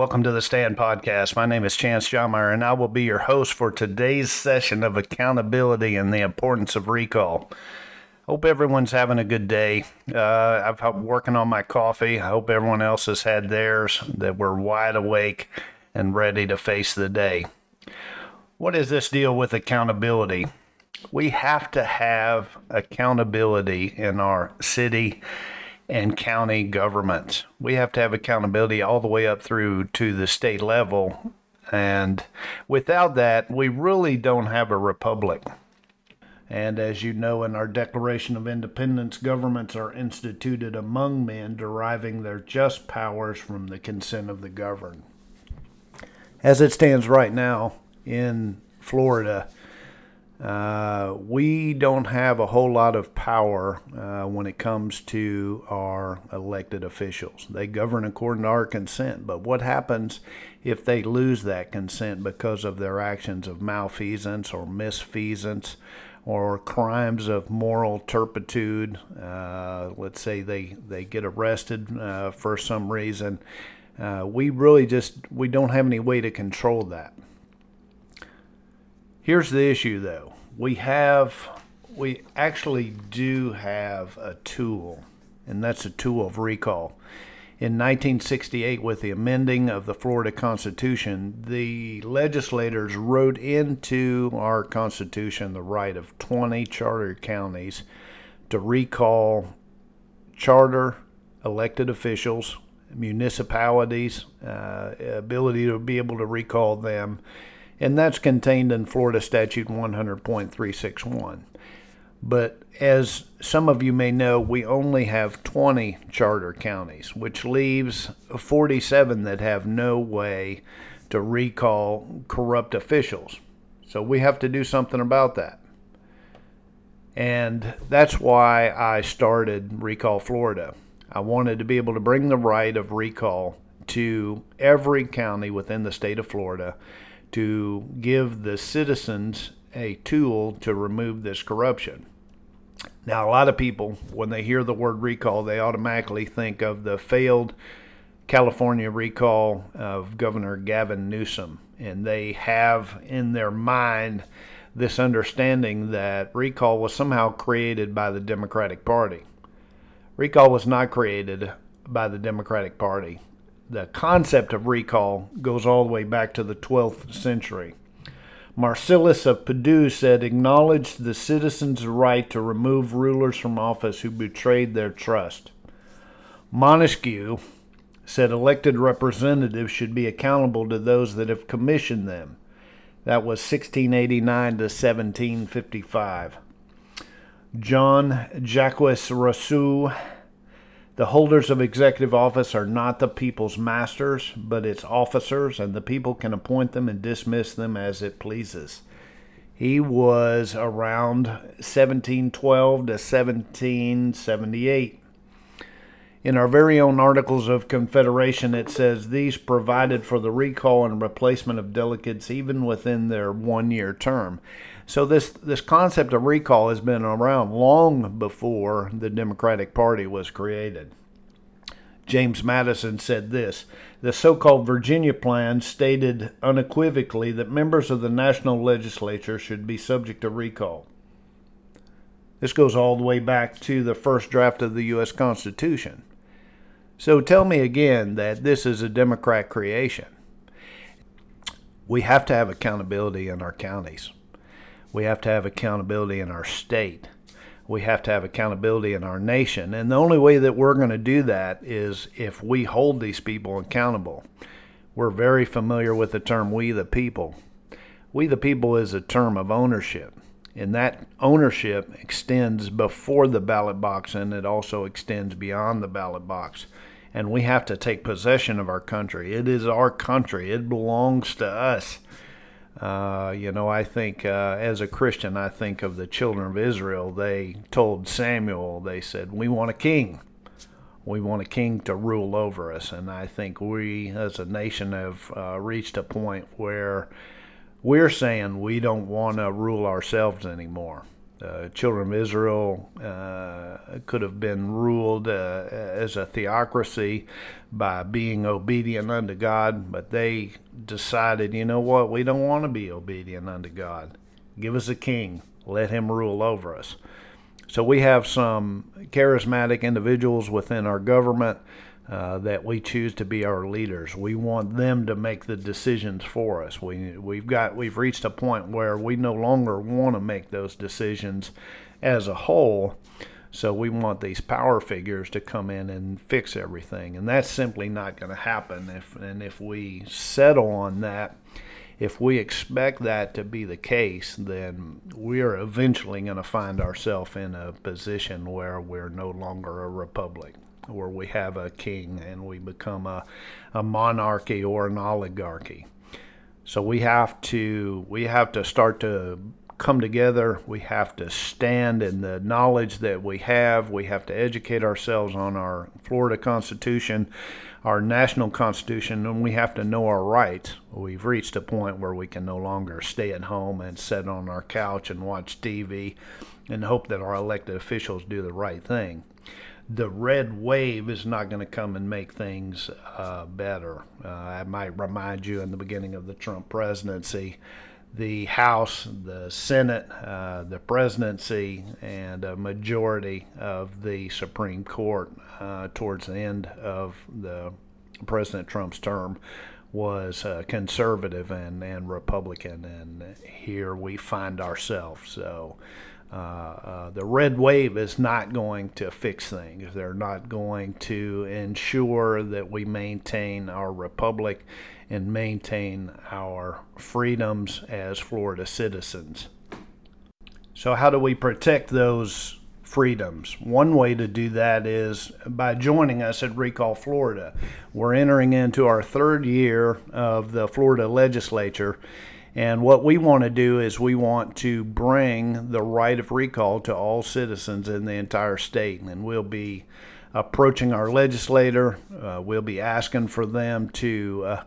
Welcome to the Stand Podcast. My name is Chance Johnmeyer, and I will be your host for today's session of accountability and the importance of recall. Hope everyone's having a good day. Uh, I've been working on my coffee. I hope everyone else has had theirs, that we're wide awake and ready to face the day. What is this deal with accountability? We have to have accountability in our city and county governments. We have to have accountability all the way up through to the state level. And without that, we really don't have a republic. And as you know, in our Declaration of Independence, governments are instituted among men, deriving their just powers from the consent of the governed. As it stands right now in Florida, uh, we don't have a whole lot of power uh, when it comes to our elected officials. They govern according to our consent, but what happens if they lose that consent because of their actions of malfeasance or misfeasance or crimes of moral turpitude? Uh, let's say they, they get arrested uh, for some reason. Uh, we really just we don't have any way to control that. Here's the issue, though. We have, we actually do have a tool, and that's a tool of recall. In 1968, with the amending of the Florida Constitution, the legislators wrote into our Constitution the right of 20 charter counties to recall charter elected officials, municipalities, uh, ability to be able to recall them and that's contained in Florida Statute 100.361. But as some of you may know, we only have 20 charter counties, which leaves 47 that have no way to recall corrupt officials. So we have to do something about that. And that's why I started Recall Florida. I wanted to be able to bring the right of recall to every county within the state of Florida to give the citizens a tool to remove this corruption. Now, a lot of people, when they hear the word recall, they automatically think of the failed California recall of Governor Gavin Newsom. And they have in their mind this understanding that recall was somehow created by the Democratic Party. Recall was not created by the Democratic Party the concept of recall goes all the way back to the 12th century. Marcellus of Padua said, Acknowledge the citizens' right to remove rulers from office who betrayed their trust. Montesquieu said elected representatives should be accountable to those that have commissioned them. That was 1689 to 1755. John Jacques Rousseau the holders of executive office are not the people's masters, but its officers, and the people can appoint them and dismiss them as it pleases. He was around 1712 to 1778. In our very own Articles of Confederation, it says these provided for the recall and replacement of delegates even within their one year term. So this this concept of recall has been around long before the Democratic Party was created. James Madison said this The so called Virginia Plan stated unequivocally that members of the national legislature should be subject to recall. This goes all the way back to the first draft of the U.S. Constitution. So tell me again that this is a Democrat creation. We have to have accountability in our counties. We have to have accountability in our state. We have to have accountability in our nation. And the only way that we're going to do that is if we hold these people accountable. We're very familiar with the term we the people. We the people is a term of ownership. And that ownership extends before the ballot box and it also extends beyond the ballot box. And we have to take possession of our country. It is our country, it belongs to us. Uh, you know, I think uh, as a Christian, I think of the children of Israel. They told Samuel, they said, We want a king. We want a king to rule over us. And I think we as a nation have uh, reached a point where we're saying we don't want to rule ourselves anymore. The children of Israel uh, could have been ruled uh, as a theocracy by being obedient unto God, but they decided, you know what, we don't want to be obedient unto God. Give us a king, let him rule over us. So we have some charismatic individuals within our government uh, that we choose to be our leaders. We want them to make the decisions for us. We we've got we've reached a point where we no longer want to make those decisions as a whole. So we want these power figures to come in and fix everything, and that's simply not going to happen. If and if we settle on that, if we expect that to be the case, then we're eventually going to find ourselves in a position where we're no longer a republic where we have a king and we become a, a monarchy or an oligarchy. So we have to we have to start to come together. We have to stand in the knowledge that we have. We have to educate ourselves on our Florida Constitution, our national Constitution, and we have to know our rights. We've reached a point where we can no longer stay at home and sit on our couch and watch TV and hope that our elected officials do the right thing the red wave is not going to come and make things uh, better. Uh, I might remind you in the beginning of the Trump presidency, the House, the Senate, uh, the presidency, and a majority of the Supreme Court uh, towards the end of the President Trump's term was uh, conservative and, and Republican, and here we find ourselves. So uh, uh, the red wave is not going to fix things. They're not going to ensure that we maintain our republic and maintain our freedoms as Florida citizens. So, how do we protect those freedoms? One way to do that is by joining us at Recall Florida. We're entering into our third year of the Florida legislature and what we want to do is we want to bring the right of recall to all citizens in the entire state. And we'll be approaching our legislator, uh, we'll be asking for them to uh,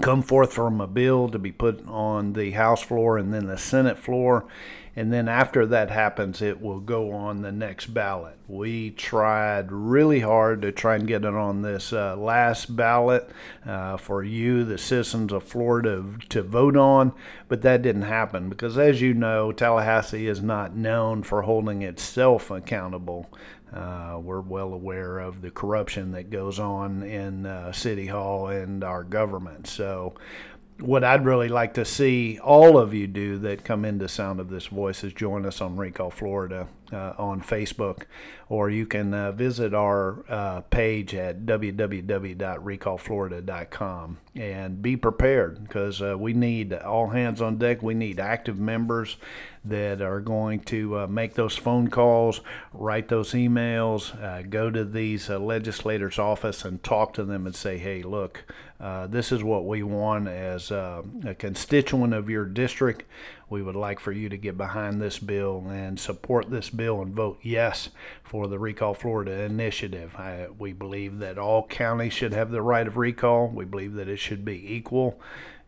come forth from a bill to be put on the House floor and then the Senate floor and then after that happens, it will go on the next ballot. We tried really hard to try and get it on this uh, last ballot uh, for you, the citizens of Florida, to vote on, but that didn't happen because, as you know, Tallahassee is not known for holding itself accountable. Uh, we're well aware of the corruption that goes on in uh, City Hall and our government. So what I'd really like to see all of you do that come into Sound of This Voice is join us on Recall Florida uh, on Facebook, or you can uh, visit our uh, page at www.recallflorida.com and be prepared because uh, we need all hands on deck. We need active members that are going to uh, make those phone calls, write those emails, uh, go to these legislators' office and talk to them and say, hey, look, this is what we want as a constituent of your district. We would like for you to get behind this bill and support this bill bill and vote yes for the Recall Florida initiative. I, we believe that all counties should have the right of recall. We believe that it should be equal,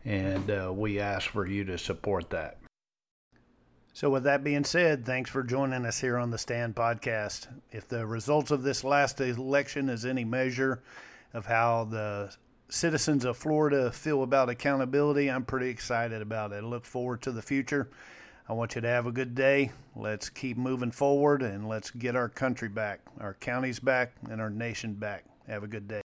and uh, we ask for you to support that. So, with that being said, thanks for joining us here on the Stand Podcast. If the results of this last election is any measure of how the citizens of Florida feel about accountability, I'm pretty excited about it. I look forward to the future. I want you to have a good day. Let's keep moving forward and let's get our country back, our counties back, and our nation back. Have a good day.